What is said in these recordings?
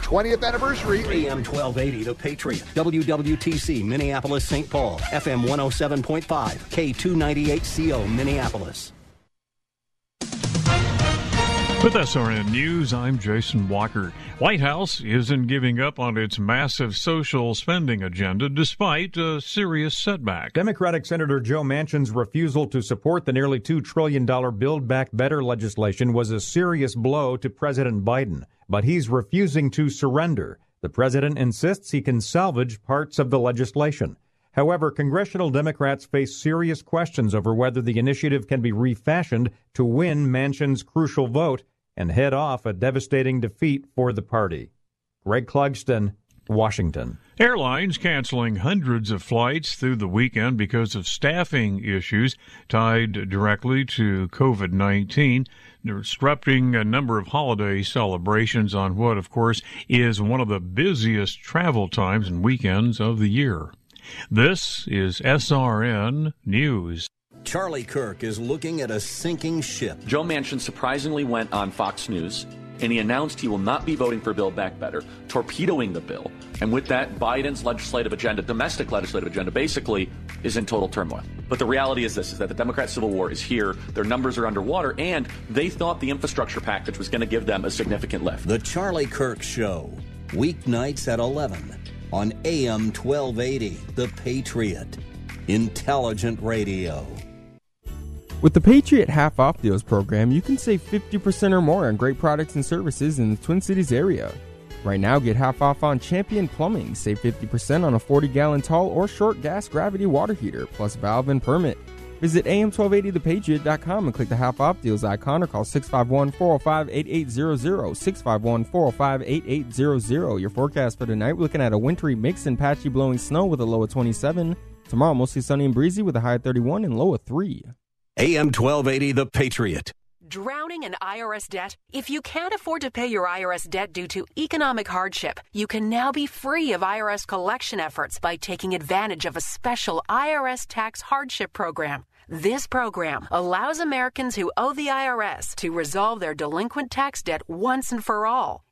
20th anniversary. AM 1280, The Patriot. WWTC, Minneapolis, St. Paul. FM 107.5. K298CO, Minneapolis. With SRN News, I'm Jason Walker. White House isn't giving up on its massive social spending agenda despite a serious setback. Democratic Senator Joe Manchin's refusal to support the nearly $2 trillion Build Back Better legislation was a serious blow to President Biden, but he's refusing to surrender. The president insists he can salvage parts of the legislation. However, congressional Democrats face serious questions over whether the initiative can be refashioned to win Manchin's crucial vote and head off a devastating defeat for the party. Greg Clugston, Washington. Airlines canceling hundreds of flights through the weekend because of staffing issues tied directly to COVID 19, disrupting a number of holiday celebrations on what, of course, is one of the busiest travel times and weekends of the year. This is SRN News. Charlie Kirk is looking at a sinking ship. Joe Manchin surprisingly went on Fox News and he announced he will not be voting for Build Back Better, torpedoing the bill. And with that, Biden's legislative agenda, domestic legislative agenda, basically is in total turmoil. But the reality is this is that the Democrat Civil War is here, their numbers are underwater, and they thought the infrastructure package was going to give them a significant lift. The Charlie Kirk Show, weeknights at 11 on AM 1280, The Patriot. Intelligent Radio. With the Patriot Half Off Deals program, you can save 50% or more on great products and services in the Twin Cities area. Right now, get half off on Champion Plumbing. Save 50% on a 40 gallon tall or short gas gravity water heater, plus valve and permit. Visit am1280thepatriot.com and click the half off deals icon or call 651 405 8800. 651 405 8800. Your forecast for tonight, we're looking at a wintry mix and patchy blowing snow with a low of 27. Tomorrow, mostly sunny and breezy with a high of 31 and low of 3. AM 1280, The Patriot. Drowning in IRS debt? If you can't afford to pay your IRS debt due to economic hardship, you can now be free of IRS collection efforts by taking advantage of a special IRS tax hardship program. This program allows Americans who owe the IRS to resolve their delinquent tax debt once and for all.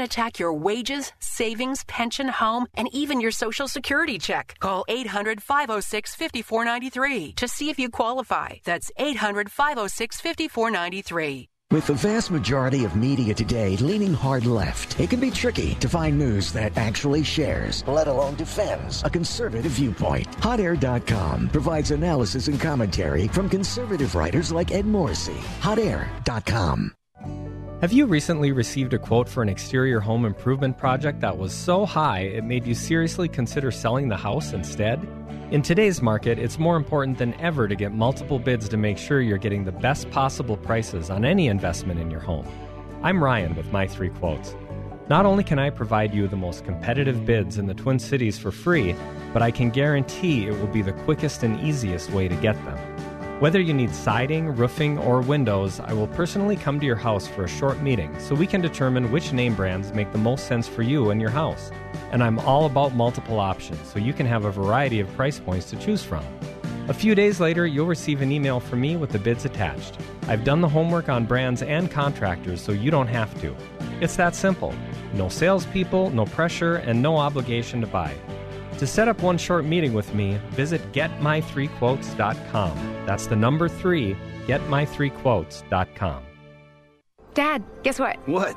attack your wages, savings, pension, home, and even your Social Security check. Call 800 506 5493 to see if you qualify. That's 800 506 5493. With the vast majority of media today leaning hard left, it can be tricky to find news that actually shares, let alone defends, a conservative viewpoint. HotAir.com provides analysis and commentary from conservative writers like Ed Morrissey. HotAir.com. Have you recently received a quote for an exterior home improvement project that was so high it made you seriously consider selling the house instead? In today's market, it's more important than ever to get multiple bids to make sure you're getting the best possible prices on any investment in your home. I'm Ryan with my three quotes. Not only can I provide you the most competitive bids in the Twin Cities for free, but I can guarantee it will be the quickest and easiest way to get them. Whether you need siding, roofing, or windows, I will personally come to your house for a short meeting so we can determine which name brands make the most sense for you and your house. And I'm all about multiple options so you can have a variety of price points to choose from. A few days later, you'll receive an email from me with the bids attached. I've done the homework on brands and contractors so you don't have to. It's that simple. No salespeople, no pressure, and no obligation to buy. To set up one short meeting with me, visit getmy3quotes.com. That's the number three, getmy3quotes.com. Dad, guess what? What?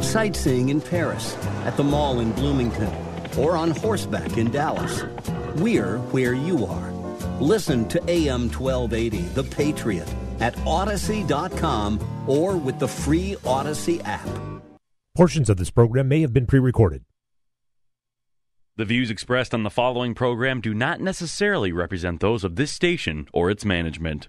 Sightseeing in Paris, at the mall in Bloomington, or on horseback in Dallas. We're where you are. Listen to AM 1280, The Patriot, at Odyssey.com or with the free Odyssey app. Portions of this program may have been pre recorded. The views expressed on the following program do not necessarily represent those of this station or its management.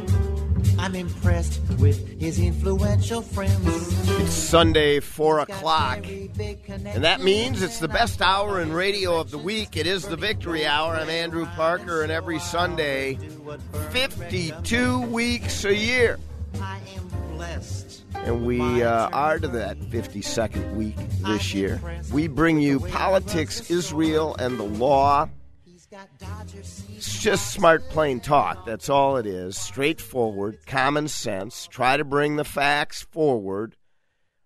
I'm impressed with his influential friends. It's Sunday, 4 o'clock. And that means it's the best hour in radio of the week. It is the Victory Hour. I'm Andrew Parker, and every Sunday, 52 weeks a year. I am blessed. And we uh, are to that 52nd week this year. We bring you politics, Israel, and the law. It's just smart, plain talk. That's all it is. Straightforward, common sense. Try to bring the facts forward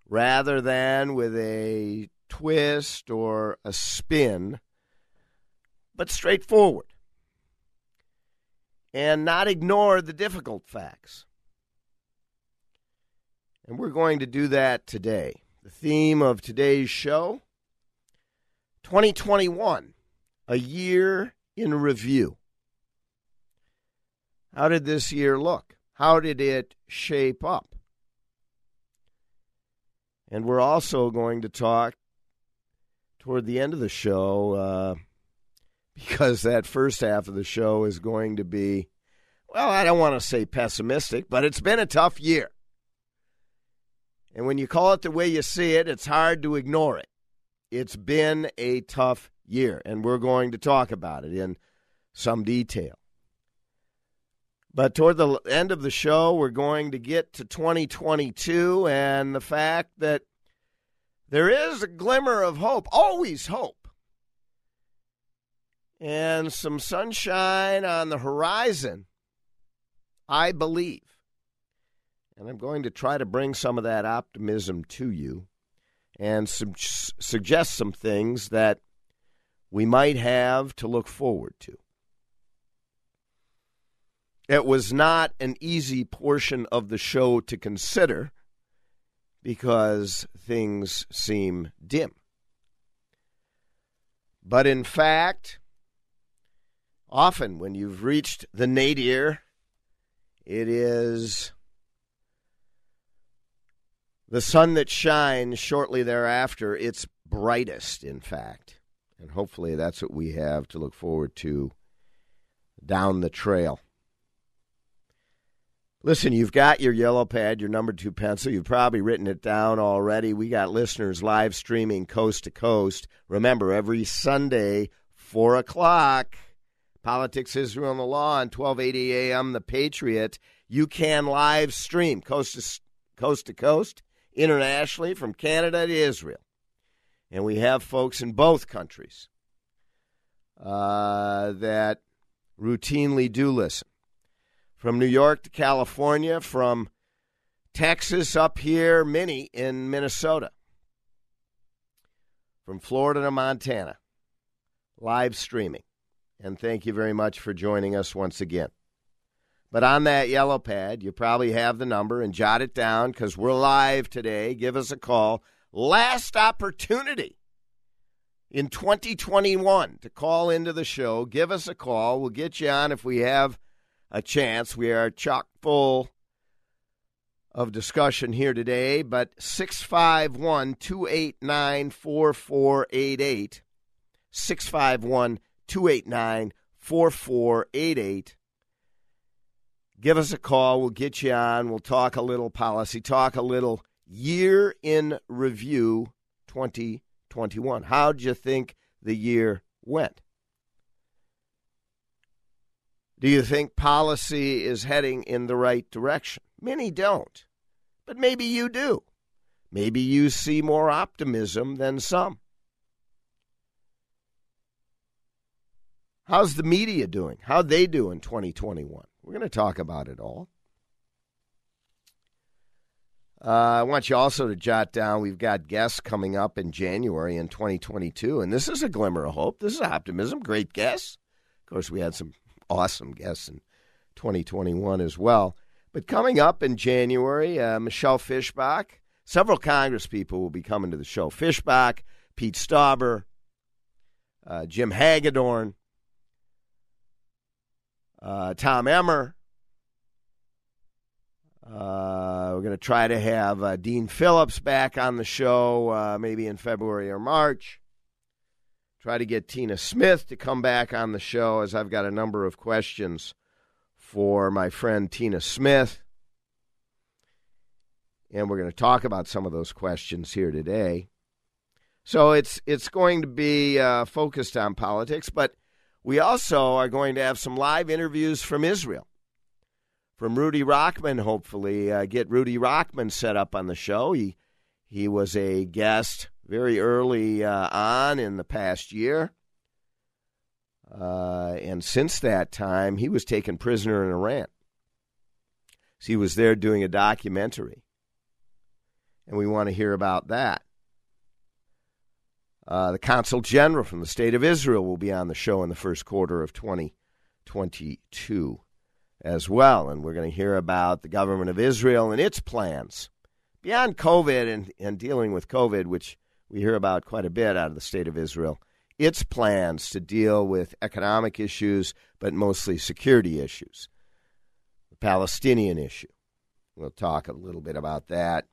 rather than with a twist or a spin, but straightforward. And not ignore the difficult facts. And we're going to do that today. The theme of today's show 2021, a year in review. How did this year look? How did it shape up? And we're also going to talk toward the end of the show uh, because that first half of the show is going to be, well, I don't want to say pessimistic, but it's been a tough year. And when you call it the way you see it, it's hard to ignore it. It's been a tough year, and we're going to talk about it in some detail. But toward the end of the show, we're going to get to 2022 and the fact that there is a glimmer of hope, always hope, and some sunshine on the horizon, I believe. And I'm going to try to bring some of that optimism to you and suggest some things that we might have to look forward to. It was not an easy portion of the show to consider because things seem dim. But in fact, often when you've reached the nadir, it is the sun that shines shortly thereafter, its brightest, in fact. And hopefully that's what we have to look forward to down the trail. Listen, you've got your yellow pad, your number two pencil. You've probably written it down already. We got listeners live streaming coast to coast. Remember, every Sunday, 4 o'clock, Politics, Israel, and the Law on 1280 a.m., The Patriot. You can live stream coast to coast, to coast internationally from Canada to Israel. And we have folks in both countries uh, that routinely do listen from New York to California, from Texas up here, many in Minnesota, from Florida to Montana, live streaming. And thank you very much for joining us once again. But on that yellow pad, you probably have the number and jot it down because we're live today. Give us a call. Last opportunity in 2021 to call into the show. Give us a call. We'll get you on if we have a chance. We are chock full of discussion here today, but 651 289 4488. 651 289 4488. give us a call. We'll get you on. We'll talk a little policy, talk a little year in review 2021. How'd you think the year went? Do you think policy is heading in the right direction? Many don't, but maybe you do. Maybe you see more optimism than some. How's the media doing? How'd they do in 2021? We're going to talk about it all. Uh, I want you also to jot down we've got guests coming up in January in 2022, and this is a glimmer of hope. This is optimism. Great guests. Of course, we had some awesome guests in 2021 as well. But coming up in January, uh, Michelle Fischbach, several Congress people will be coming to the show. Fischbach, Pete Stauber, uh, Jim Hagedorn, uh, Tom Emmer. Uh, we're going to try to have uh, Dean Phillips back on the show uh, maybe in February or March. Try to get Tina Smith to come back on the show as I've got a number of questions for my friend Tina Smith. And we're going to talk about some of those questions here today. So it's it's going to be uh, focused on politics, but we also are going to have some live interviews from Israel. From Rudy Rochman, hopefully, uh, get Rudy Rochman set up on the show. He he was a guest very early uh, on in the past year. Uh, and since that time, he was taken prisoner in Iran. So he was there doing a documentary. And we want to hear about that. Uh, the Consul General from the State of Israel will be on the show in the first quarter of 2022 as well. And we're going to hear about the government of Israel and its plans beyond COVID and, and dealing with COVID, which we hear about quite a bit out of the State of Israel, its plans to deal with economic issues, but mostly security issues. The Palestinian issue. We'll talk a little bit about that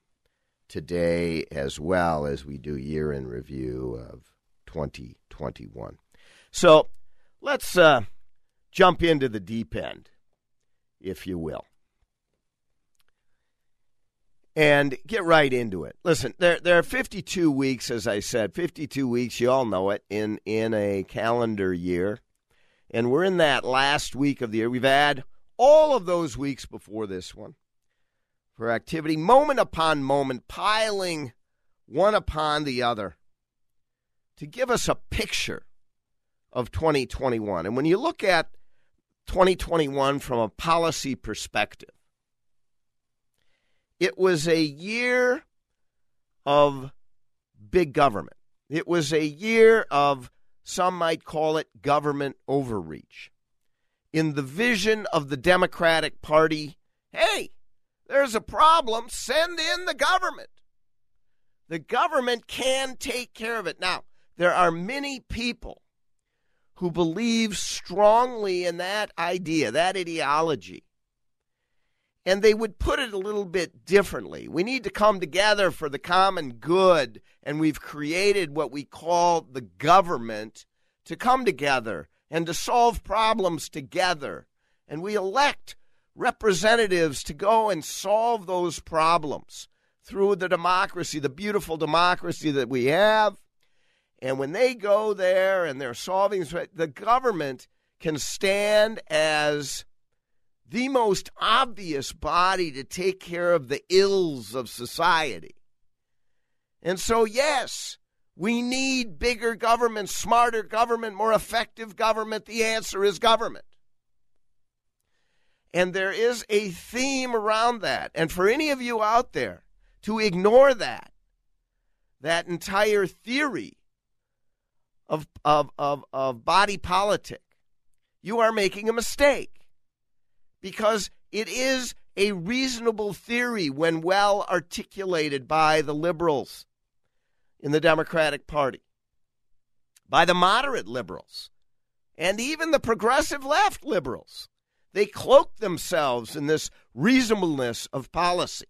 today as well as we do year in review of 2021. So let's uh, jump into the deep end, if you will, and get right into it. Listen, there there are 52 weeks, as I said, 52 weeks. You all know it in in a calendar year, and we're in that last week of the year. We've had all of those weeks before this one for activity, moment upon moment, piling one upon the other to give us a picture of 2021. And when you look at 2021 from a policy perspective, it was a year of big government. It was a year of, some might call it, government overreach. In the vision of the Democratic Party, hey, there's a problem, send in the government. The government can take care of it. Now, there are many people who believe strongly in that idea, that ideology. And they would put it a little bit differently. We need to come together for the common good, and we've created what we call the government to come together and to solve problems together. And we elect representatives to go and solve those problems through the democracy, the beautiful democracy that we have. And when they go there and they're solving, the government can stand as the most obvious body to take care of the ills of society. And so, yes, we need bigger government, smarter government, more effective government. The answer is government. And there is a theme around that. And for any of you out there to ignore that, that entire theory of, of, of, of body politic, you are making a mistake. Because it is a reasonable theory when well articulated by the liberals in the Democratic Party, by the moderate liberals, and even the progressive left liberals. They cloak themselves in this reasonableness of policy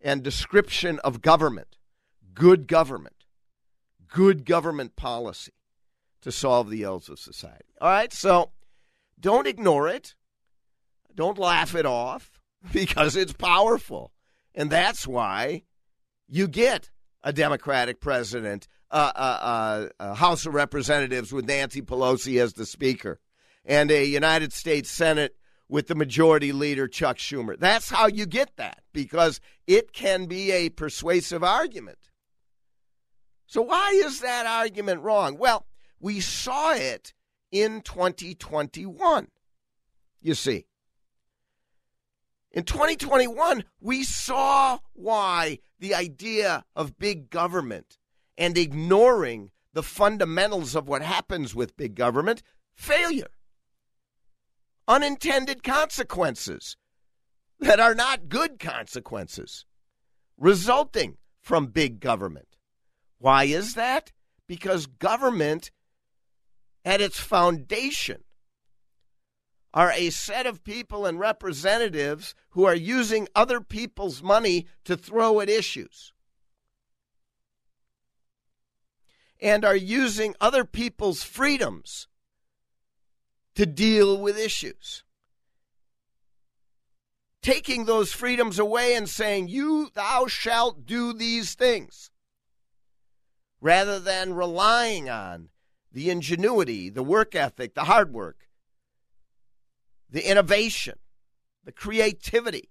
and description of government, good government, good government policy to solve the ills of society. All right, so don't ignore it. Don't laugh it off because it's powerful. And that's why you get a Democratic president, uh, uh, uh, House of Representatives with Nancy Pelosi as the Speaker, and a United States Senate with the Majority Leader, Chuck Schumer. That's how you get that because it can be a persuasive argument. So, why is that argument wrong? Well, we saw it in 2021. You see, in 2021, we saw why the idea of big government and ignoring the fundamentals of what happens with big government failure, unintended consequences that are not good consequences resulting from big government. Why is that? Because government, at its foundation, are a set of people and representatives who are using other people's money to throw at issues and are using other people's freedoms to deal with issues. Taking those freedoms away and saying, You, thou shalt do these things, rather than relying on the ingenuity, the work ethic, the hard work, the innovation, the creativity,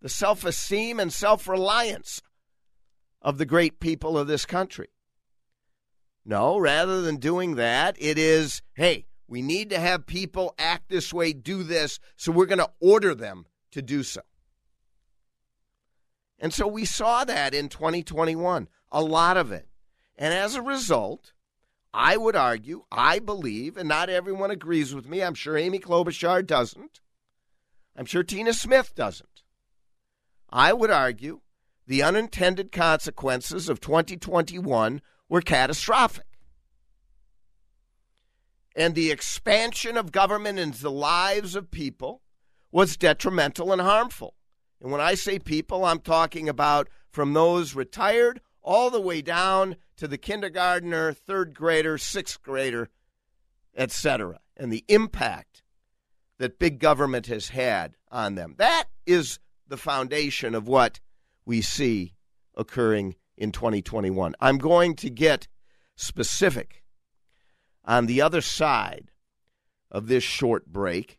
the self esteem and self reliance of the great people of this country. No, rather than doing that, it is hey, we need to have people act this way, do this, so we're going to order them to do so. And so we saw that in 2021, a lot of it. And as a result, I would argue, I believe, and not everyone agrees with me. I'm sure Amy Klobuchar doesn't. I'm sure Tina Smith doesn't. I would argue the unintended consequences of 2021 were catastrophic. And the expansion of government into the lives of people was detrimental and harmful. And when I say people, I'm talking about from those retired all the way down to the kindergartner, third grader, sixth grader, etc., and the impact that big government has had on them. That is the foundation of what we see occurring in 2021. I'm going to get specific on the other side of this short break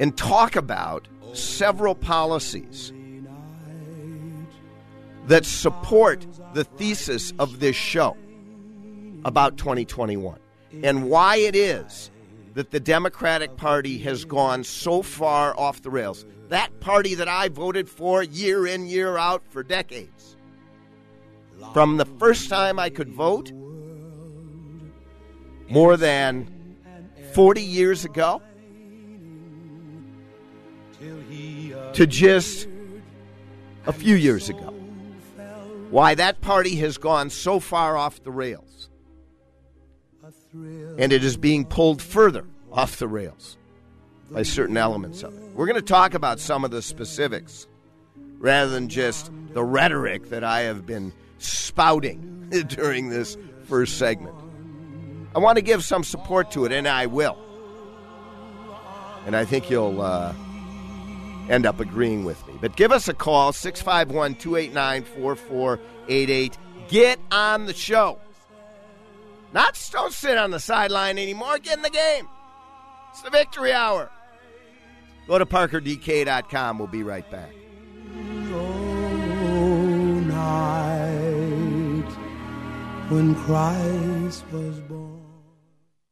and talk about several policies that support the thesis of this show about 2021 and why it is that the Democratic Party has gone so far off the rails. That party that I voted for year in, year out for decades. From the first time I could vote, more than 40 years ago, to just a few years ago. Why that party has gone so far off the rails. And it is being pulled further off the rails by certain elements of it. We're going to talk about some of the specifics rather than just the rhetoric that I have been spouting during this first segment. I want to give some support to it, and I will. And I think you'll uh, end up agreeing with me. But give us a call, 651 289 4488. Get on the show. Not don't sit on the sideline anymore. Get in the game. It's the victory hour. Go to parkerdk.com. We'll be right back. Oh, night when Christ was born.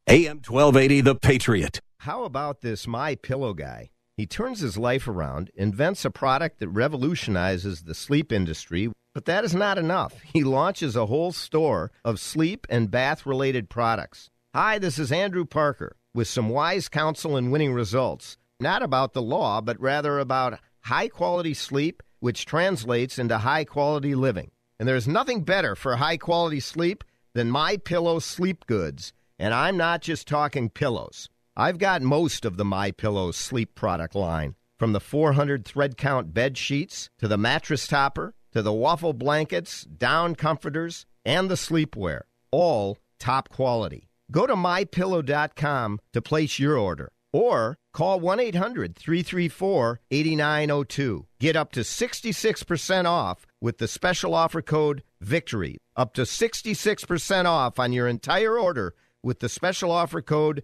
AM 1280, The Patriot. How about this My Pillow guy? He turns his life around, invents a product that revolutionizes the sleep industry, but that is not enough. He launches a whole store of sleep and bath related products. Hi, this is Andrew Parker with some wise counsel and winning results. Not about the law, but rather about high quality sleep, which translates into high quality living. And there's nothing better for high quality sleep than My Pillow sleep goods. And I'm not just talking pillows. I've got most of the My Pillow sleep product line, from the 400 thread count bed sheets to the mattress topper to the waffle blankets, down comforters, and the sleepwear, all top quality. Go to mypillow.com to place your order. or call 1 800 334 8902. Get up to 66% off with the special offer code VICTORY. Up to 66% off on your entire order with the special offer code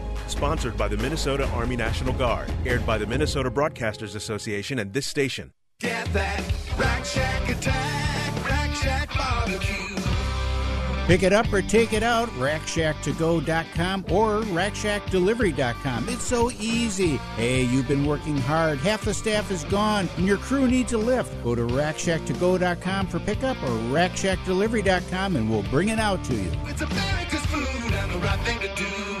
Sponsored by the Minnesota Army National Guard. Aired by the Minnesota Broadcasters Association and this station. Get that Rack Shack attack, Rack Shack barbecue. Pick it up or take it out, rackshacktogo.com or rackshackdelivery.com. It's so easy. Hey, you've been working hard. Half the staff is gone and your crew needs a lift. Go to rackshacktogo.com for pickup or rackshackdelivery.com and we'll bring it out to you. It's America's food and the right thing to do.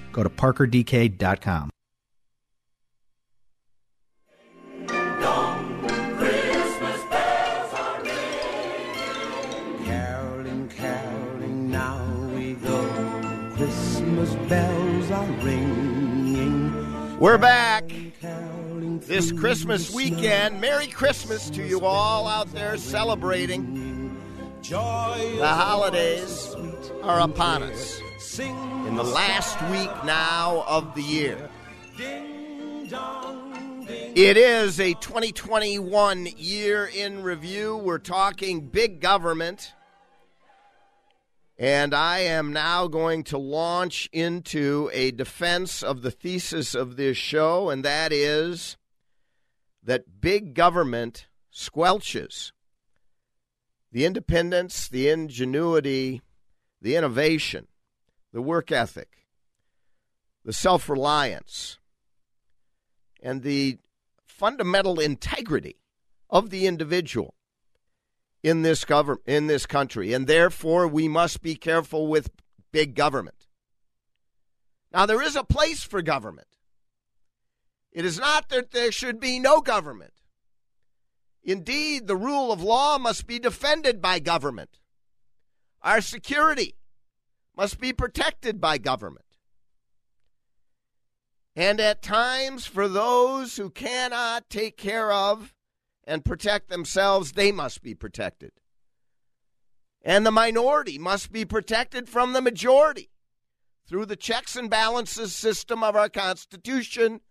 Go to parkerdk.com. Caroling, caroling, now we go. Christmas bells are ringing. We're back this Christmas weekend. Merry Christmas to you all out there celebrating. The holidays are upon us in the last week now of the year. It is a 2021 year in review. We're talking big government. And I am now going to launch into a defense of the thesis of this show, and that is that big government squelches the independence, the ingenuity, the innovation, the work ethic, the self reliance, and the fundamental integrity of the individual in this government in this country. And therefore we must be careful with big government. Now there is a place for government. It is not that there should be no government. Indeed the rule of law must be defended by government. Our security must be protected by government and at times for those who cannot take care of and protect themselves, they must be protected. And the minority must be protected from the majority through the checks and balances system of our Constitution,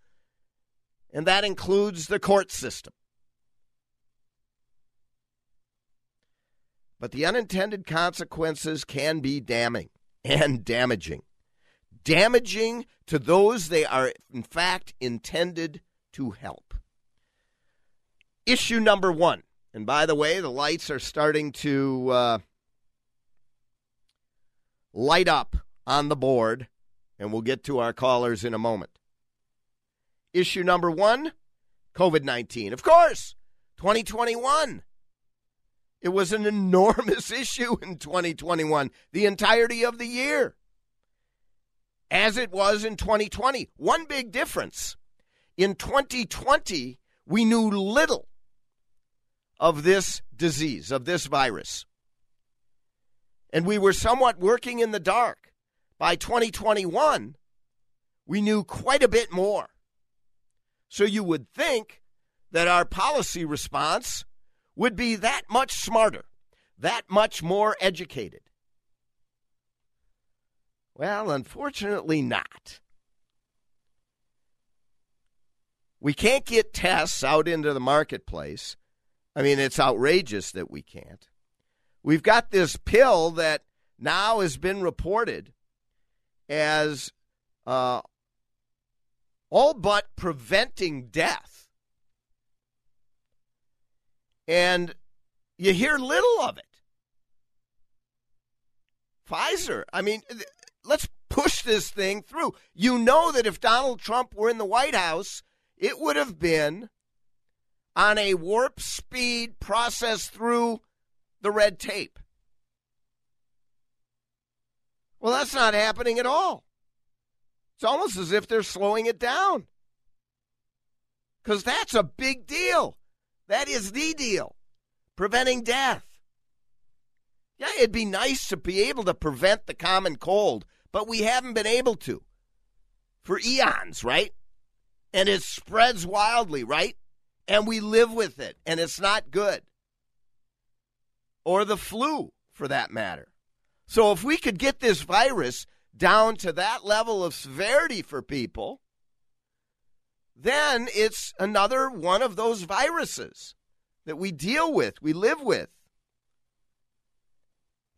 and that includes the court system. But the unintended consequences can be damning and damaging. Damaging to those they are, in fact, intended to help. Issue number one. And by the way, the lights are starting to uh, light up on the board, and we'll get to our callers in a moment. Issue number one COVID 19. Of course, 2021. It was an enormous issue in 2021, the entirety of the year, as it was in 2020. One big difference in 2020, we knew little of this disease, of this virus. And we were somewhat working in the dark. By 2021, we knew quite a bit more. So you would think that our policy response would be that much smarter, that much more educated. Well, unfortunately, not. We can't get tests out into the marketplace. I mean, it's outrageous that we can't. We've got this pill that now has been reported as uh, all but preventing death. And you hear little of it. Pfizer, I mean, let's push this thing through. You know that if Donald Trump were in the White House, it would have been on a warp speed process through the red tape. Well, that's not happening at all. It's almost as if they're slowing it down. Because that's a big deal. That is the deal. Preventing death. Yeah, it'd be nice to be able to prevent the common cold, but we haven't been able to for eons, right? And it spreads wildly, right? And we live with it, and it's not good. Or the flu, for that matter. So if we could get this virus down to that level of severity for people, then it's another one of those viruses that we deal with, we live with.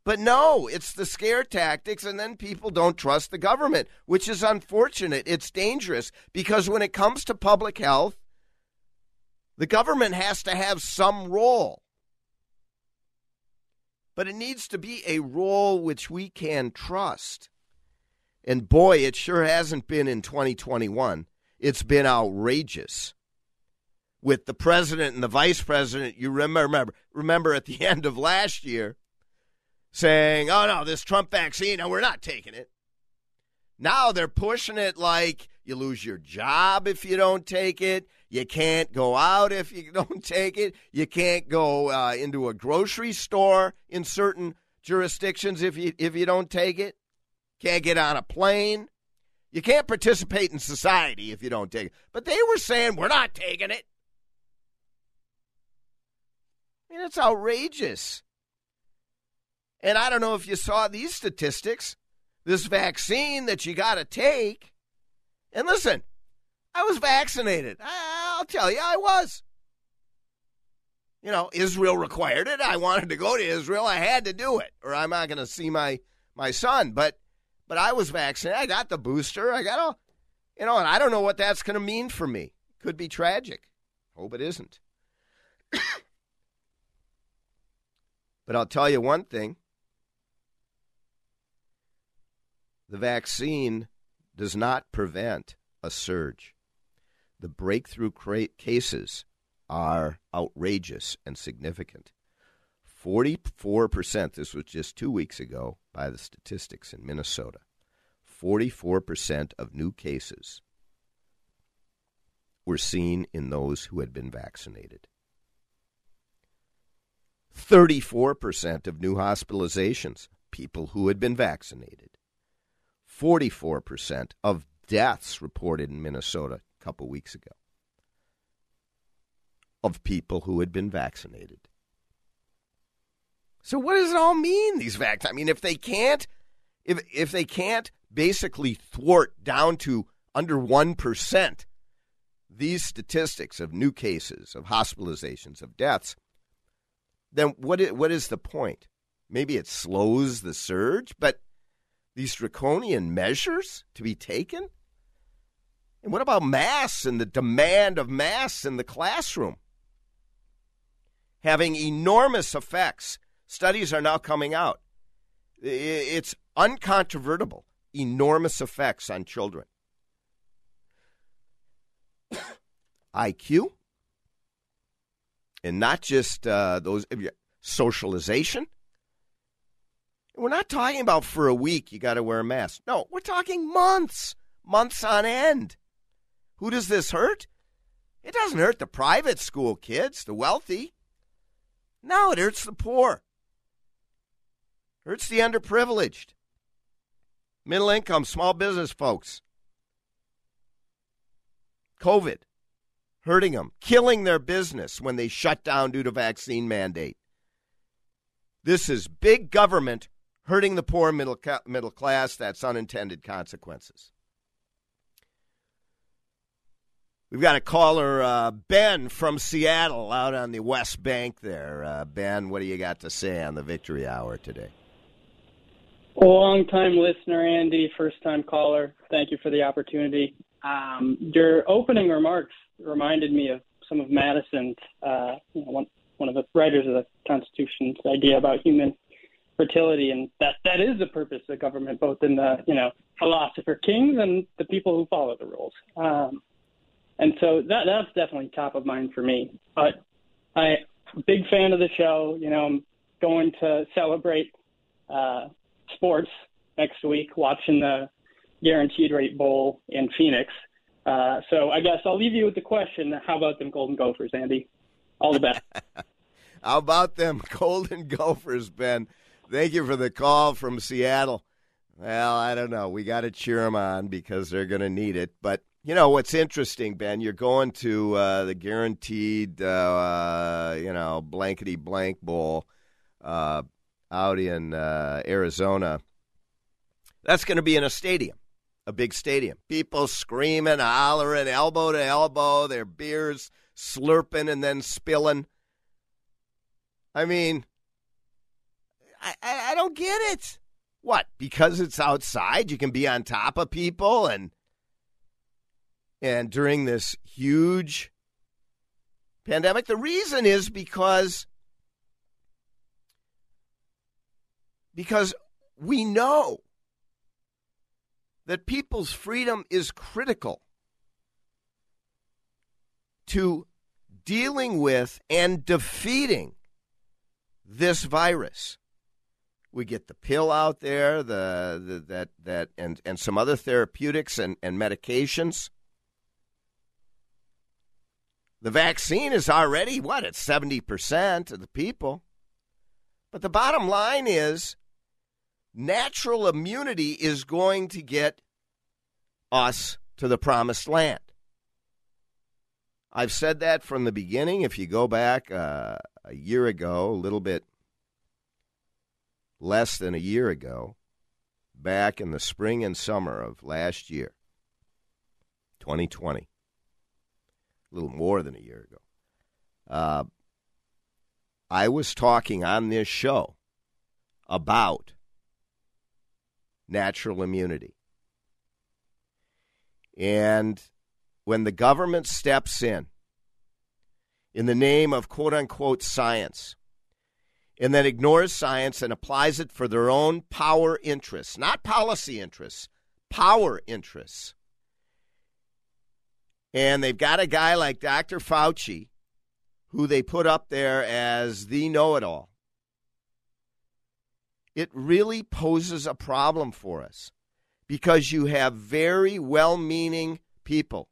But no, it's the scare tactics, and then people don't trust the government, which is unfortunate. It's dangerous because when it comes to public health, the government has to have some role. But it needs to be a role which we can trust. And boy, it sure hasn't been in 2021. It's been outrageous. With the president and the vice president, you remember remember remember at the end of last year saying, "Oh no, this Trump vaccine, no, we're not taking it." Now they're pushing it like you lose your job if you don't take it. You can't go out if you don't take it. You can't go uh, into a grocery store in certain jurisdictions if you if you don't take it. Can't get on a plane. You can't participate in society if you don't take it. But they were saying we're not taking it. I mean, it's outrageous. And I don't know if you saw these statistics. This vaccine that you got to take. And listen, I was vaccinated. I'll tell you, I was. You know, Israel required it. I wanted to go to Israel. I had to do it, or I'm not going to see my my son. But but I was vaccinated. I got the booster. I got all, you know, and I don't know what that's going to mean for me. Could be tragic. Hope it isn't. but I'll tell you one thing the vaccine does not prevent a surge. The breakthrough cases are outrageous and significant. 44%, this was just two weeks ago by the statistics in Minnesota. 44% of new cases were seen in those who had been vaccinated. 34% of new hospitalizations, people who had been vaccinated. 44% of deaths reported in Minnesota a couple weeks ago of people who had been vaccinated. So what does it all mean? These vaccines? I mean, if they can't, if if they can't basically thwart down to under one percent these statistics of new cases, of hospitalizations, of deaths, then what is, what is the point? Maybe it slows the surge, but these draconian measures to be taken? And what about masks and the demand of masks in the classroom? Having enormous effects Studies are now coming out. It's uncontrovertible, enormous effects on children. IQ, and not just uh, those socialization. We're not talking about for a week you got to wear a mask. No, we're talking months, months on end. Who does this hurt? It doesn't hurt the private school kids, the wealthy. No, it hurts the poor. Hurts the underprivileged, middle income, small business folks. COVID hurting them, killing their business when they shut down due to vaccine mandate. This is big government hurting the poor middle middle class. That's unintended consequences. We've got a caller, uh, Ben from Seattle, out on the West Bank there. Uh, ben, what do you got to say on the Victory Hour today? Long time listener, Andy, first time caller. Thank you for the opportunity. Um, your opening remarks reminded me of some of Madison's, uh, you know, one, one of the writers of the Constitution's idea about human fertility, and that that is the purpose of government, both in the you know philosopher kings and the people who follow the rules. Um, and so that that's definitely top of mind for me. But I big fan of the show. You know, I'm going to celebrate uh, sports next week, watching the Guaranteed Rate Bowl in Phoenix. Uh, so I guess I'll leave you with the question: How about them Golden Gophers, Andy? All the best. How about them Golden Gophers, Ben? Thank you for the call from Seattle. Well, I don't know. We got to cheer them on because they're going to need it. But you know what's interesting, Ben? You're going to uh, the guaranteed, uh, you know, blankety blank bowl uh, out in uh, Arizona. That's going to be in a stadium, a big stadium. People screaming, hollering, elbow to elbow, their beers slurping and then spilling. I mean, I, I, I don't get it. What? Because it's outside, you can be on top of people and and during this huge pandemic. The reason is because because we know that people's freedom is critical to dealing with and defeating this virus. We get the pill out there, the, the that that and, and some other therapeutics and, and medications. The vaccine is already what at seventy percent of the people. But the bottom line is natural immunity is going to get us to the promised land. I've said that from the beginning. If you go back uh, a year ago, a little bit less than a year ago, back in the spring and summer of last year, 2020, a little more than a year ago, uh, I was talking on this show about natural immunity. And when the government steps in, in the name of quote unquote science, and then ignores science and applies it for their own power interests, not policy interests, power interests. And they've got a guy like Dr. Fauci, who they put up there as the know it all. It really poses a problem for us because you have very well meaning people.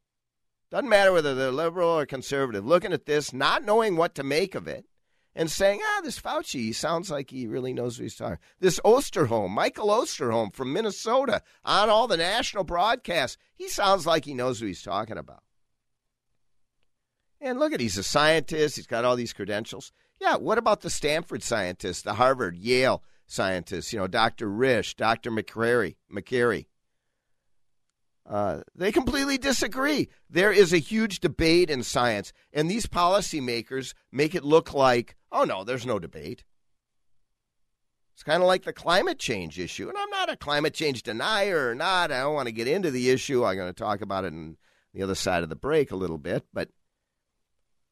Doesn't matter whether they're liberal or conservative, looking at this, not knowing what to make of it, and saying, ah, this Fauci he sounds like he really knows what he's talking. This Osterholm, Michael Osterholm from Minnesota, on all the national broadcasts, he sounds like he knows what he's talking about. And look at, he's a scientist. He's got all these credentials. Yeah, what about the Stanford scientists, the Harvard, Yale scientists? You know, Dr. Risch, Dr. McCrary, McCary. Uh, they completely disagree. There is a huge debate in science, and these policymakers make it look like, oh no, there's no debate. It's kind of like the climate change issue. And I'm not a climate change denier or not. I don't want to get into the issue. I'm going to talk about it on the other side of the break a little bit. But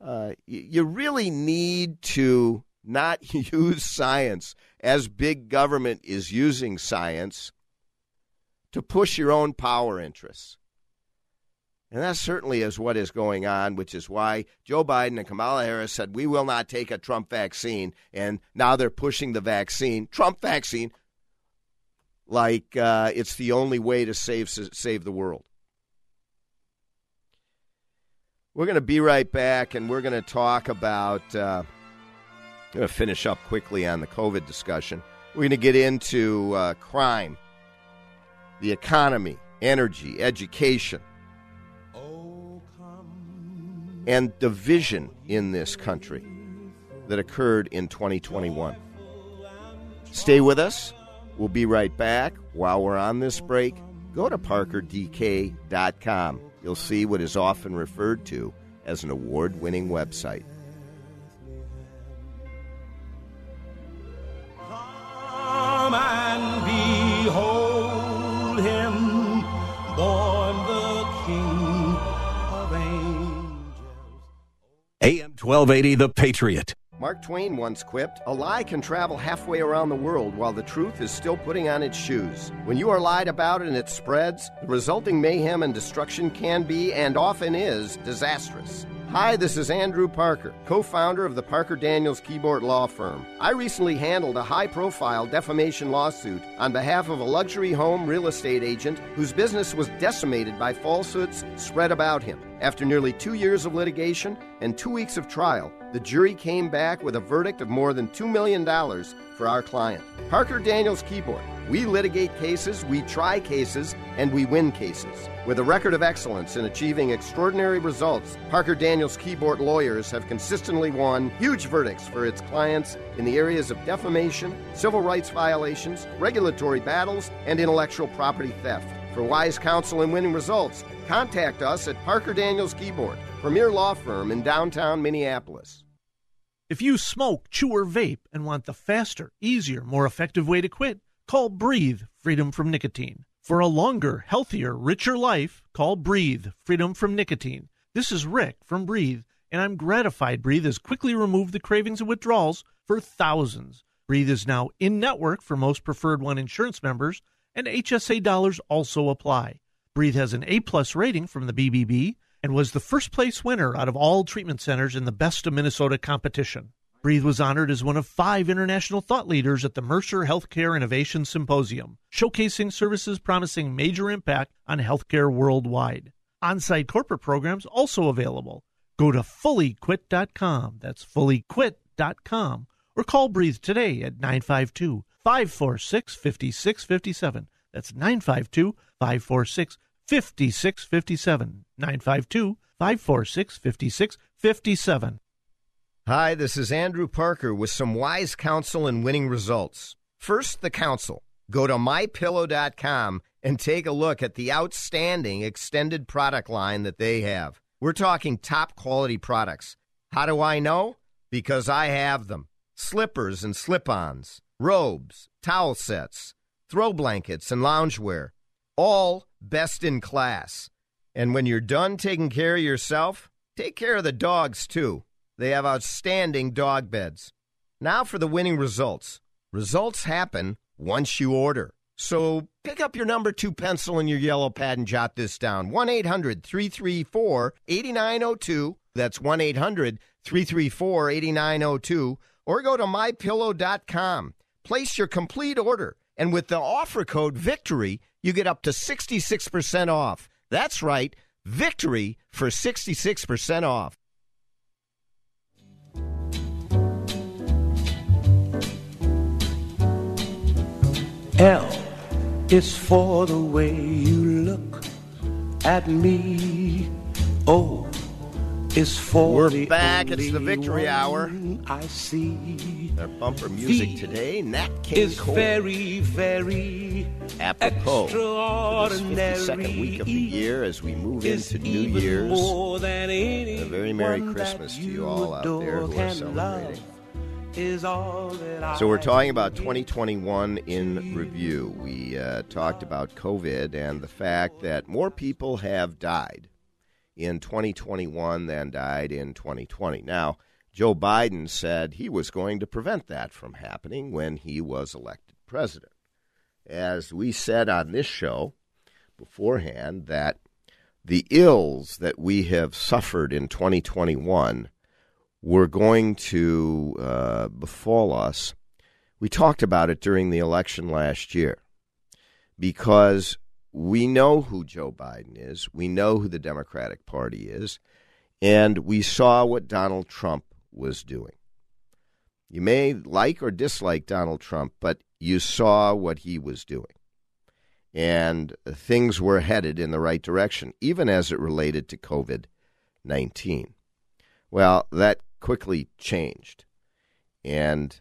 uh, you really need to not use science as big government is using science to push your own power interests. And that certainly is what is going on, which is why Joe Biden and Kamala Harris said, We will not take a Trump vaccine. And now they're pushing the vaccine, Trump vaccine, like uh, it's the only way to save, save the world. We're going to be right back, and we're going to talk about. Uh, going to finish up quickly on the COVID discussion. We're going to get into uh, crime, the economy, energy, education. and division in this country that occurred in 2021. Stay with us. We'll be right back. While we're on this break, go to parkerdk.com. You'll see what is often referred to as an award winning website. AM 1280, The Patriot. Mark Twain once quipped, A lie can travel halfway around the world while the truth is still putting on its shoes. When you are lied about and it spreads, the resulting mayhem and destruction can be, and often is, disastrous. Hi, this is Andrew Parker, co founder of the Parker Daniels Kibort Law Firm. I recently handled a high profile defamation lawsuit on behalf of a luxury home real estate agent whose business was decimated by falsehoods spread about him. After nearly two years of litigation and two weeks of trial, the jury came back with a verdict of more than $2 million for our client. Parker Daniels Kibort. We litigate cases, we try cases, and we win cases. With a record of excellence in achieving extraordinary results, Parker Daniels Kibort lawyers have consistently won huge verdicts for its clients in the areas of defamation, civil rights violations, regulatory battles, and intellectual property theft. For wise counsel and winning results, contact us at Parker Daniels Kibort, premier law firm in downtown Minneapolis. If you smoke, chew, or vape and want the faster, easier, more effective way to quit, call Breathe Freedom from Nicotine. For a longer, healthier, richer life, call Breathe Freedom from Nicotine. This is Rick from Breathe, and I'm gratified Breathe has quickly removed the cravings and withdrawals for thousands. Breathe is now in network for most Preferred One insurance members, and HSA dollars also apply. Breathe has an A plus rating from the BBB and was the first place winner out of all treatment centers in the Best of Minnesota competition. Breathe was honored as one of five international thought leaders at the Mercer Healthcare Innovation Symposium, showcasing services promising major impact on healthcare worldwide. On site corporate programs also available. Go to fullyquit.com. That's fullyquit.com. Or call Breathe today at 952 546 5657. That's 952 546 5657. 952 546 5657. Hi, this is Andrew Parker with some wise counsel and winning results. First, the counsel. Go to mypillow.com and take a look at the outstanding extended product line that they have. We're talking top quality products. How do I know? Because I have them. Slippers and slip ons, robes, towel sets, throw blankets, and loungewear. All best in class. And when you're done taking care of yourself, take care of the dogs too. They have outstanding dog beds. Now for the winning results. Results happen once you order. So pick up your number two pencil and your yellow pad and jot this down 1 800 334 8902. That's 1 800 334 8902. Or go to mypillow.com. Place your complete order. And with the offer code VICTORY, you get up to 66% off. That's right, VICTORY for 66% off. Is for the way you look at me. Oh, is for We're the back. It's the victory hour. I see. Our bumper music V today, Nat King is Cole. very, very apropos this extraordinary. 52nd week of the year as we move Is into New Year's. more than And a very Merry Christmas to you all out there who are celebrating. love Is all that So we're talking about 2021 in review. We uh, talked about COVID and the fact that more people have died in 2021 than died in 2020. Now, Joe Biden said he was going to prevent that from happening when he was elected president. As we said on this show beforehand, that the ills that we have suffered in 2021 were going to uh, befall us. We talked about it during the election last year because we know who Joe Biden is, we know who the Democratic Party is, and we saw what Donald Trump was doing. You may like or dislike Donald Trump, but you saw what he was doing. And things were headed in the right direction, even as it related to COVID 19. Well, that quickly changed. And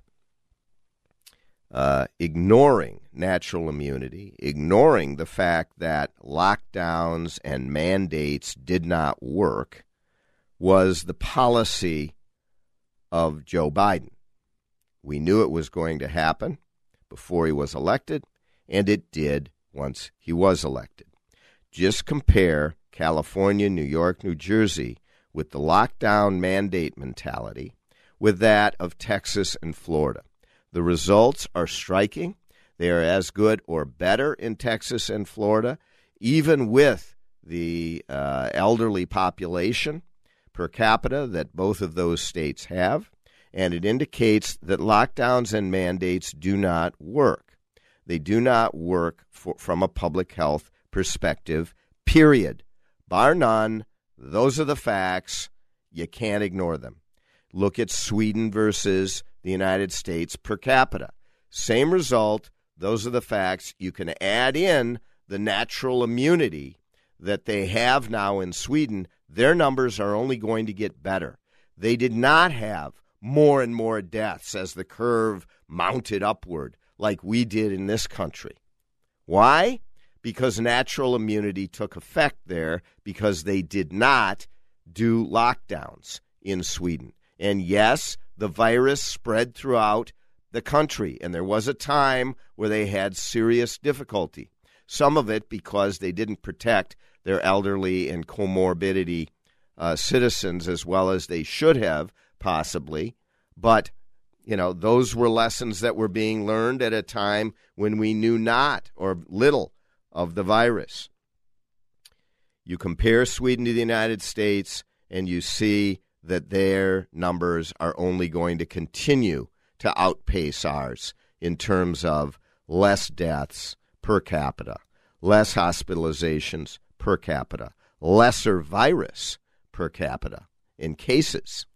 uh, ignoring natural immunity, ignoring the fact that lockdowns and mandates did not work, was the policy of Joe Biden. We knew it was going to happen before he was elected, and it did once he was elected. Just compare California, New York, New Jersey with the lockdown mandate mentality with that of Texas and Florida. The results are striking. They are as good or better in Texas and Florida, even with the uh, elderly population per capita that both of those states have. And it indicates that lockdowns and mandates do not work. They do not work for, from a public health perspective, period. Bar none. Those are the facts. You can't ignore them. Look at Sweden versus the United States per capita. Same result. Those are the facts. You can add in the natural immunity that they have now in Sweden. Their numbers are only going to get better. They did not have more and more deaths as the curve mounted upward like we did in this country. Why? Because natural immunity took effect there because they did not do lockdowns in Sweden. And yes, the virus spread throughout the country, and there was a time where they had serious difficulty. Some of it because they didn't protect their elderly and comorbidity uh, citizens as well as they should have, possibly. But, you know, those were lessons that were being learned at a time when we knew not or little of the virus. You compare Sweden to the United States, and you see that their numbers are only going to continue to outpace ours in terms of less deaths per capita, less hospitalizations per capita, lesser virus per capita in cases.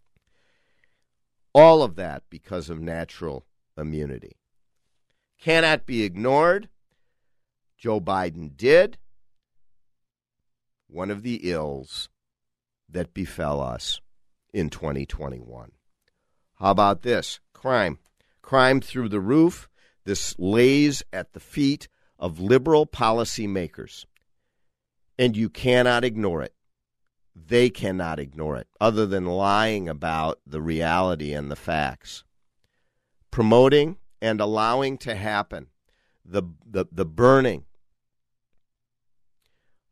All of that because of natural immunity. Cannot be ignored. Joe Biden did. One of the ills that befell us in 2021. How about this? Crime. Crime through the roof. This lays at the feet of liberal policymakers. And you cannot ignore it. They cannot ignore it, other than lying about the reality and the facts. Promoting and allowing to happen the, the, the burning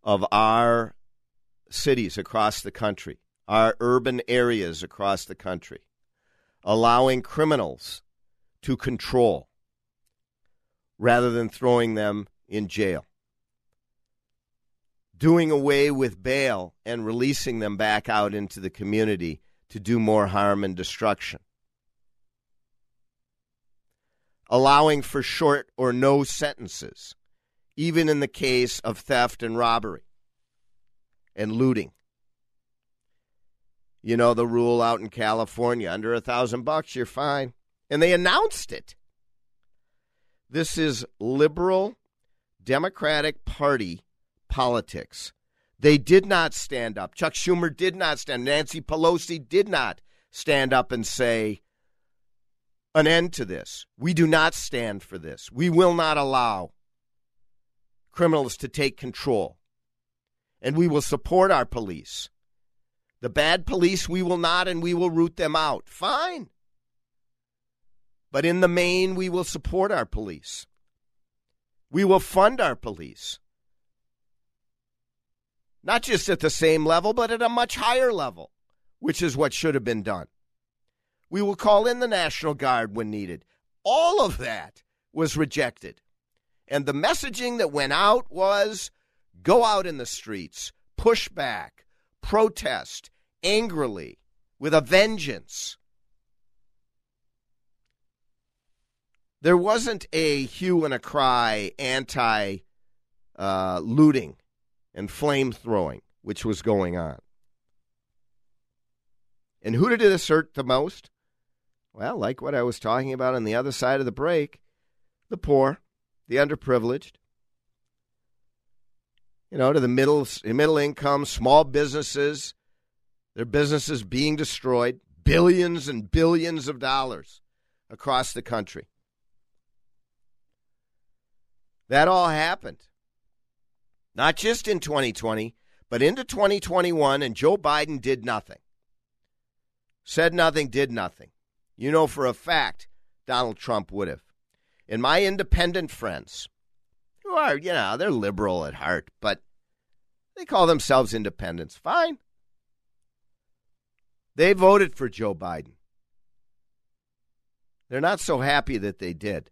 of our cities across the country, our urban areas across the country, allowing criminals to control rather than throwing them in jail, doing away with bail and releasing them back out into the community to do more harm and destruction, allowing for short or no sentences, even in the case of theft and robbery and looting. You know the rule out in California under a thousand bucks, you're fine. And they announced it. This is liberal Democratic Party politics. They did not stand up. Chuck Schumer did not stand. Nancy Pelosi did not stand up and say, an end to this. We do not stand for this. We will not allow criminals to take control. And we will support our police. The bad police, we will not, and we will root them out. Fine. But in the main, we will support our police. We will fund our police. Not just at the same level, but at a much higher level, which is what should have been done. We will call in the National Guard when needed. All of that was rejected. And the messaging that went out was go out in the streets, push back, protest angrily with a vengeance. There wasn't a hue and a cry anti uh, looting and flame throwing, which was going on. And who did this hurt the most? Well, like what I was talking about on the other side of the break the poor, the underprivileged, you know, to the middle middle income, small businesses their businesses being destroyed, billions and billions of dollars across the country. That all happened. Not just in 2020, but into 2021, and Joe Biden did nothing. Said nothing, did nothing. You know for a fact Donald Trump would have. And my independent friends, who are, you know, they're liberal at heart, but they call themselves independents. Fine. They voted for Joe Biden. They're not so happy that they did.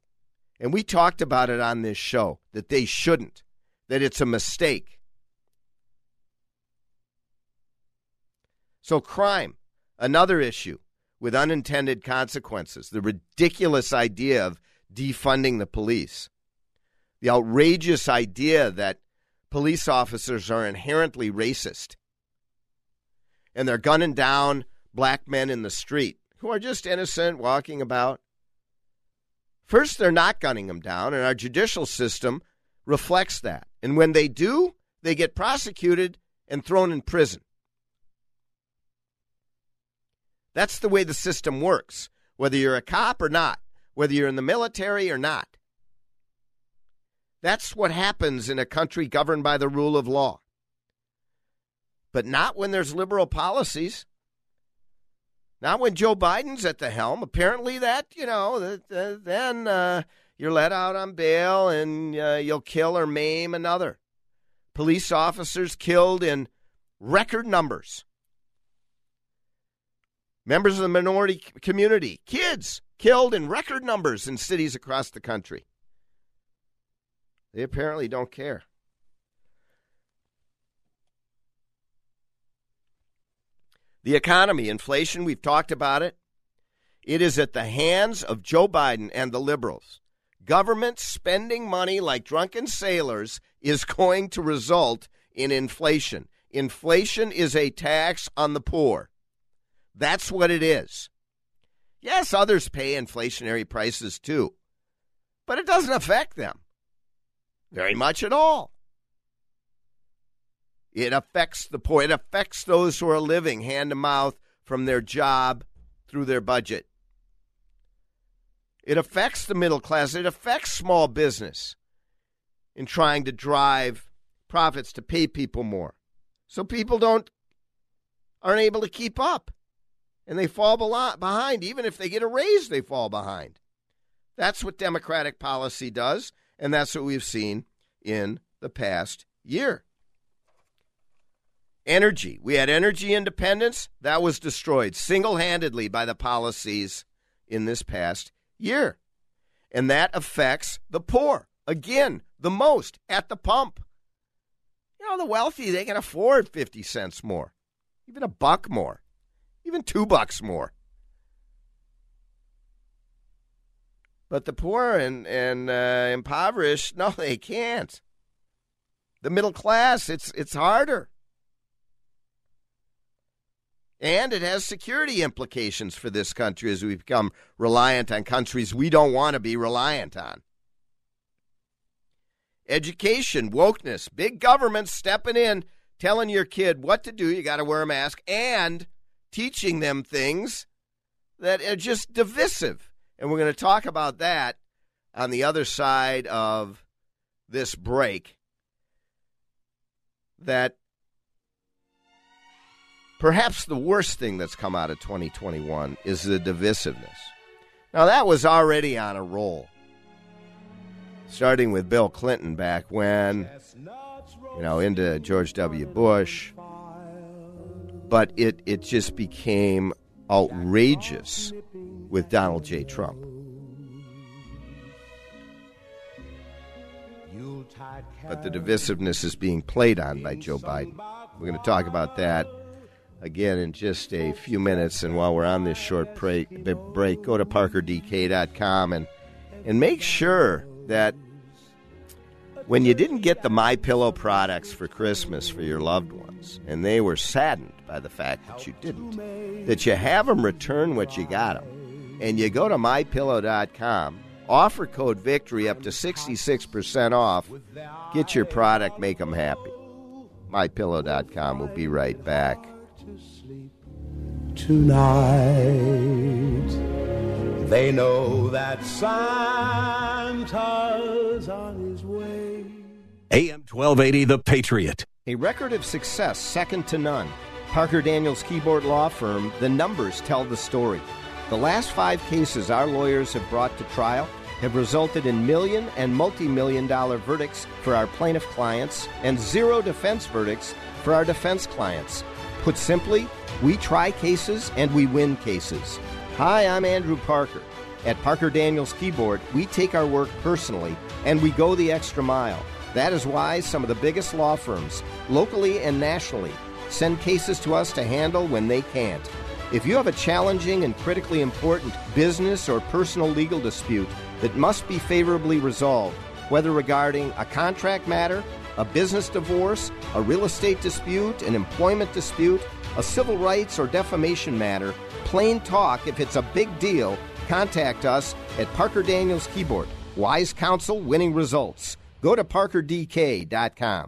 And we talked about it on this show that they shouldn't, that it's a mistake. So, crime, another issue with unintended consequences. The ridiculous idea of defunding the police. The outrageous idea that police officers are inherently racist and they're gunning down black men in the street who are just innocent walking about. First, they're not gunning them down, and our judicial system reflects that. And when they do, they get prosecuted and thrown in prison. That's the way the system works, whether you're a cop or not, whether you're in the military or not. That's what happens in a country governed by the rule of law. But not when there's liberal policies. Not when Joe Biden's at the helm. Apparently, that, you know, then uh, you're let out on bail and uh, you'll kill or maim another. Police officers killed in record numbers members of the minority community, kids killed in record numbers in cities across the country. They apparently don't care. The economy, inflation, we've talked about it. It is at the hands of Joe Biden and the liberals. Government spending money like drunken sailors is going to result in inflation. Inflation is a tax on the poor. That's what it is. Yes, others pay inflationary prices too, but it doesn't affect them very much at all. It affects the poor. It affects those who are living hand to mouth from their job through their budget. It affects the middle class. It affects small business in trying to drive profits to pay people more. So people don't aren't able to keep up and they fall behind. Even if they get a raise, they fall behind. That's what Democratic policy does, and that's what we've seen in the past year. Energy. We had energy independence. That was destroyed single handedly by the policies in this past year. And that affects the poor. Again, the most at the pump. You know, the wealthy, they can afford 50 cents more, even a buck more even two bucks more. But the poor and, and uh, impoverished, no, they can't. The middle class, it's, it's harder. And it has security implications for this country as we become reliant on countries we don't want to be reliant on. Education, wokeness, big government stepping in, telling your kid what to do. You got to wear a mask and teaching them things that are just divisive. And we're going to talk about that on the other side of this break. That perhaps the worst thing that's come out of 2021 is the divisiveness. Now, that was already on a roll, starting with Bill Clinton back when, you know, into George W. Bush but it, it just became outrageous with Donald J. Trump. But the divisiveness is being played on by Joe Biden. We're going to talk about that again in just a few minutes. And while we're on this short break, break go to parkerdk.com and, and make sure that when you didn't get the My Pillow products for Christmas for your loved ones, and they were saddened by the fact that you didn't, that you have them return what you got them, and you go to mypillow.com, offer code VICTORY up to 66% off, get your product, make them happy. mypillow.com. We'll be right back. tonight. They know that Santa's on his way. AM 1280, The Patriot. A record of success second to none. Parker Daniels Kibort Law Firm, the numbers tell the story. The last five cases our lawyers have brought to trial have resulted in million and multi million dollar verdicts for our plaintiff clients and zero defense verdicts for our defense clients. Put simply, we try cases and we win cases. Hi, I'm Andrew Parker. At Parker Daniels Kibort, we take our work personally and we go the extra mile. That is why some of the biggest law firms, locally and nationally, send cases to us to handle when they can't. If you have a challenging and critically important business or personal legal dispute that must be favorably resolved, whether regarding a contract matter, a business divorce, a real estate dispute, an employment dispute, a civil rights or defamation matter, plain talk, if it's a big deal, contact us at Parker Daniels Kibort. Wise counsel, winning results. Go to parkerdk.com.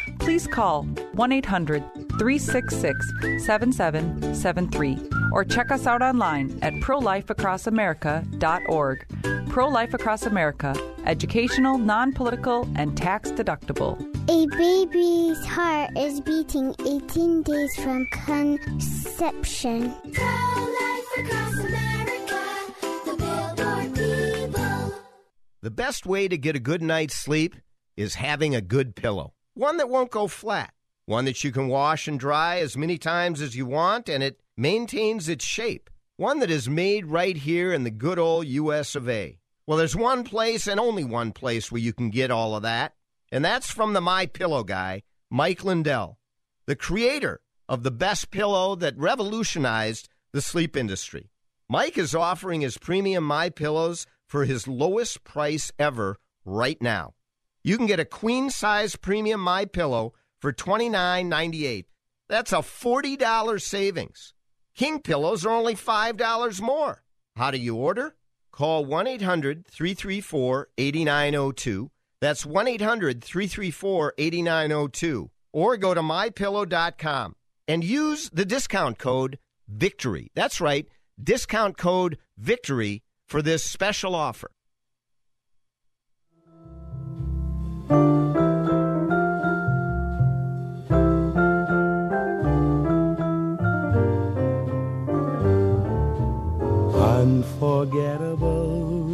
please call 1 800 366 7773 or check us out online at prolifeacrossamerica.org. Pro Life Across America, educational, non political, and tax deductible. A baby's heart is beating 18 days from conception. The best way to get a good night's sleep is having a good pillow. One that won't go flat. One that you can wash and dry as many times as you want and it maintains its shape. One that is made right here in the good old US of A. Well, there's one place and only one place where you can get all of that, and that's from the My Pillow guy, Mike Lindell, the creator of the best pillow that revolutionized the sleep industry. Mike is offering his premium My Pillows for his lowest price ever right now. You can get a queen size premium My Pillow for $29.98. That's a $40 savings. King pillows are only $5 more. How do you order? Call 1 800 334 8902. That's 1 800 334 8902. Or go to mypillow.com and use the discount code VICTORY. That's right, discount code VICTORY for this special offer. Unforgettable.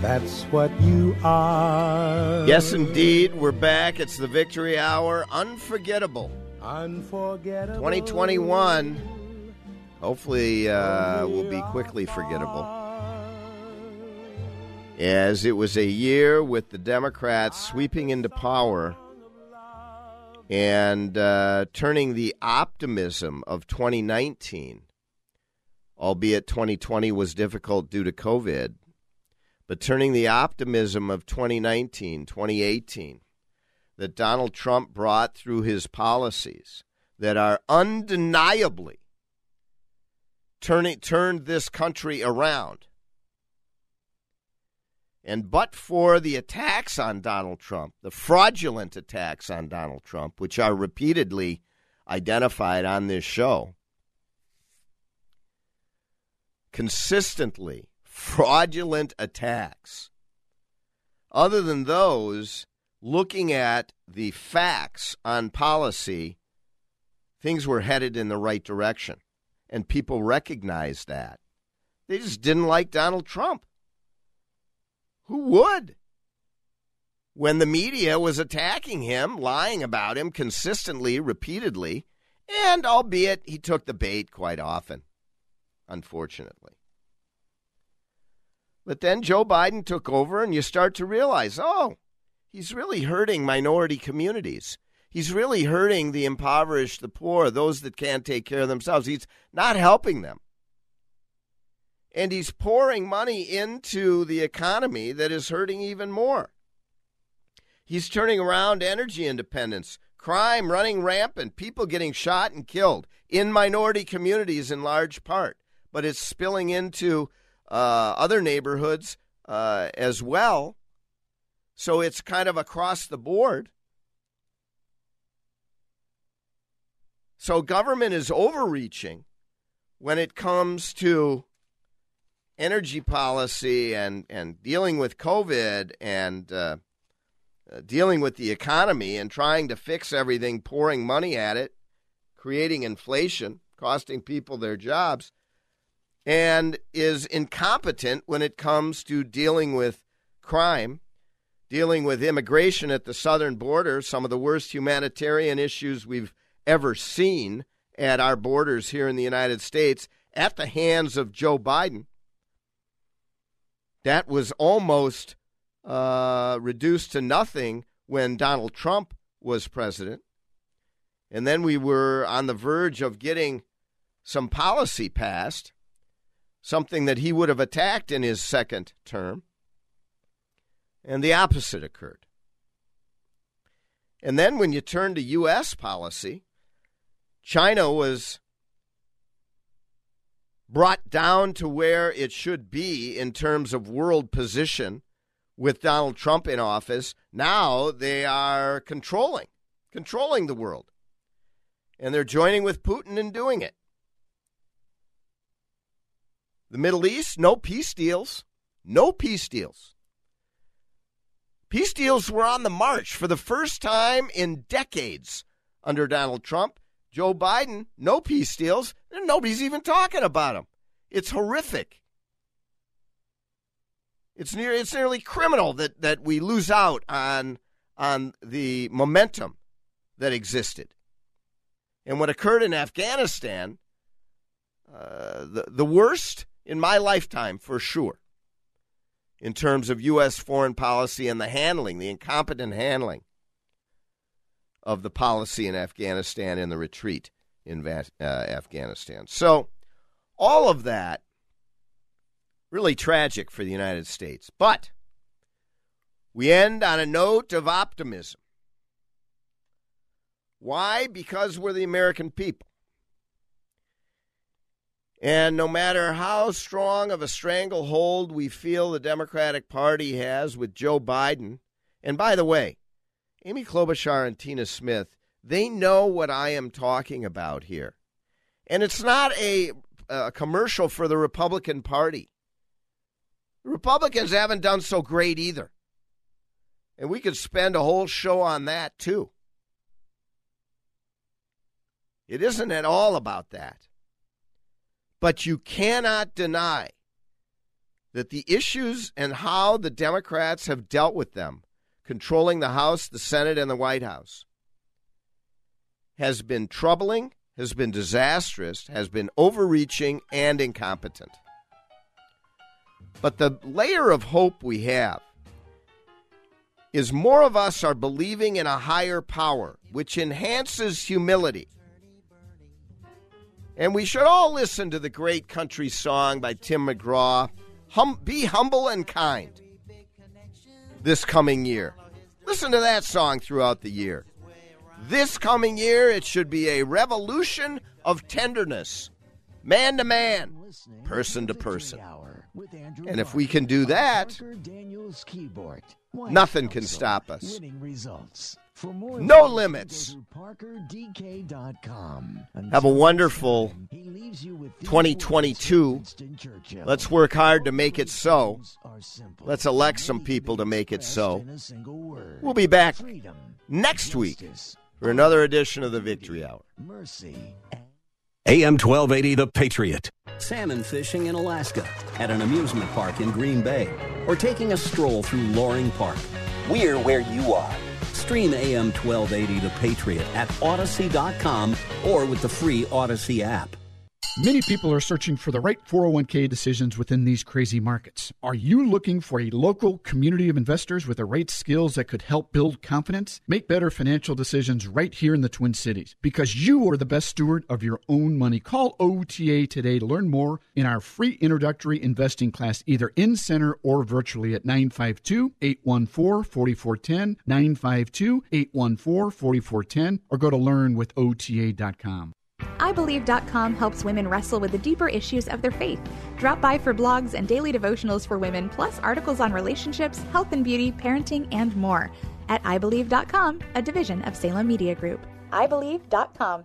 That's what you are. Yes, indeed, we're back. It's the Victory Hour. Unforgettable. Unforgettable. 2021 hopefully uh, will be quickly forgettable. As it was a year with the Democrats sweeping into power and uh, turning the optimism of 2019, albeit 2020 was difficult due to COVID, but turning the optimism of 2019, 2018, that Donald Trump brought through his policies that are undeniably turning turned this country around. And but for the attacks on Donald Trump, the fraudulent attacks on Donald Trump, which are repeatedly identified on this show, consistently fraudulent attacks, other than those looking at the facts on policy, things were headed in the right direction and people recognized that. They just didn't like Donald Trump. Who would? When the media was attacking him, lying about him consistently, repeatedly, and albeit he took the bait quite often, unfortunately. But then Joe Biden took over, and you start to realize oh, he's really hurting minority communities. He's really hurting the impoverished, the poor, those that can't take care of themselves. He's not helping them. And he's pouring money into the economy that is hurting even more. He's turning around energy independence, crime running rampant, people getting shot and killed in minority communities in large part. But it's spilling into uh, other neighborhoods uh, as well. So it's kind of across the board. So government is overreaching when it comes to energy policy and, and dealing with COVID and uh, uh, dealing with the economy and trying to fix everything, pouring money at it, creating inflation, costing people their jobs, and is incompetent when it comes to dealing with crime, dealing with immigration at the southern border, some of the worst humanitarian issues we've ever seen at our borders here in the United States at the hands of Joe Biden. That was almost uh, reduced to nothing when Donald Trump was president. And then we were on the verge of getting some policy passed, something that he would have attacked in his second term. And the opposite occurred. And then when you turn to U.S. policy, China was brought down to where it should be in terms of world position with Donald Trump in office. Now they are controlling, controlling the world. And they're joining with Putin in doing it. The Middle East, no peace deals. No peace deals. Peace deals were on the march for the first time in decades under Donald Trump. Joe Biden, no peace deals, and nobody's even talking about them. It's horrific. It's near it's nearly criminal that, that we lose out on on the momentum that existed. And what occurred in Afghanistan, uh, the the worst in my lifetime for sure, in terms of U.S. foreign policy and the handling, the incompetent handling of the policy in Afghanistan and the retreat in uh, Afghanistan. So, all of that really tragic for the United States. But we end on a note of optimism. Why? Because we're the American people. And no matter how strong of a stranglehold we feel the Democratic Party has with Joe Biden, and by the way, Amy Klobuchar and Tina Smith, they know what I am talking about here. And it's not a, a commercial for the Republican Party. Republicans haven't done so great either. And we could spend a whole show on that too. It isn't at all about that. But you cannot deny that the issues and how the Democrats have dealt with them controlling the House, the Senate, and the White House has been troubling, has been disastrous, has been overreaching, and incompetent. But the layer of hope we have is more of us are believing in a higher power, which enhances humility. And we should all listen to the great country song by Tim McGraw, hum, Be Humble and Kind, this coming year. Listen to that song throughout the year. This coming year, it should be a revolution of tenderness, man to man, person to person. And if we can do that, nothing can stop us. No limits. Have a wonderful 2022. Let's work hard to make it so. Let's elect some people to make it so. We'll be back next week for another edition of the Victory Hour. Mercy. AM 1280, The Patriot. Salmon fishing in Alaska, at an amusement park in Green Bay, or taking a stroll through Loring Park. We're where you are. Stream AM 1280 The Patriot at Odyssey.com or with the free Odyssey app. Many people are searching for the right 401k decisions within these crazy markets. Are you looking for a local community of investors with the right skills that could help build confidence? Make better financial decisions right here in the Twin Cities because you are the best steward of your own money. Call OTA today to learn more in our free introductory investing class, either in center or virtually at 952 814 4410, 952 814 4410, or go to learnwithota.com. IBelieve.com helps women wrestle with the deeper issues of their faith. Drop by for blogs and daily devotionals for women, plus articles on relationships, health and beauty, parenting, and more. At IBelieve.com, a division of Salem Media Group. IBelieve.com.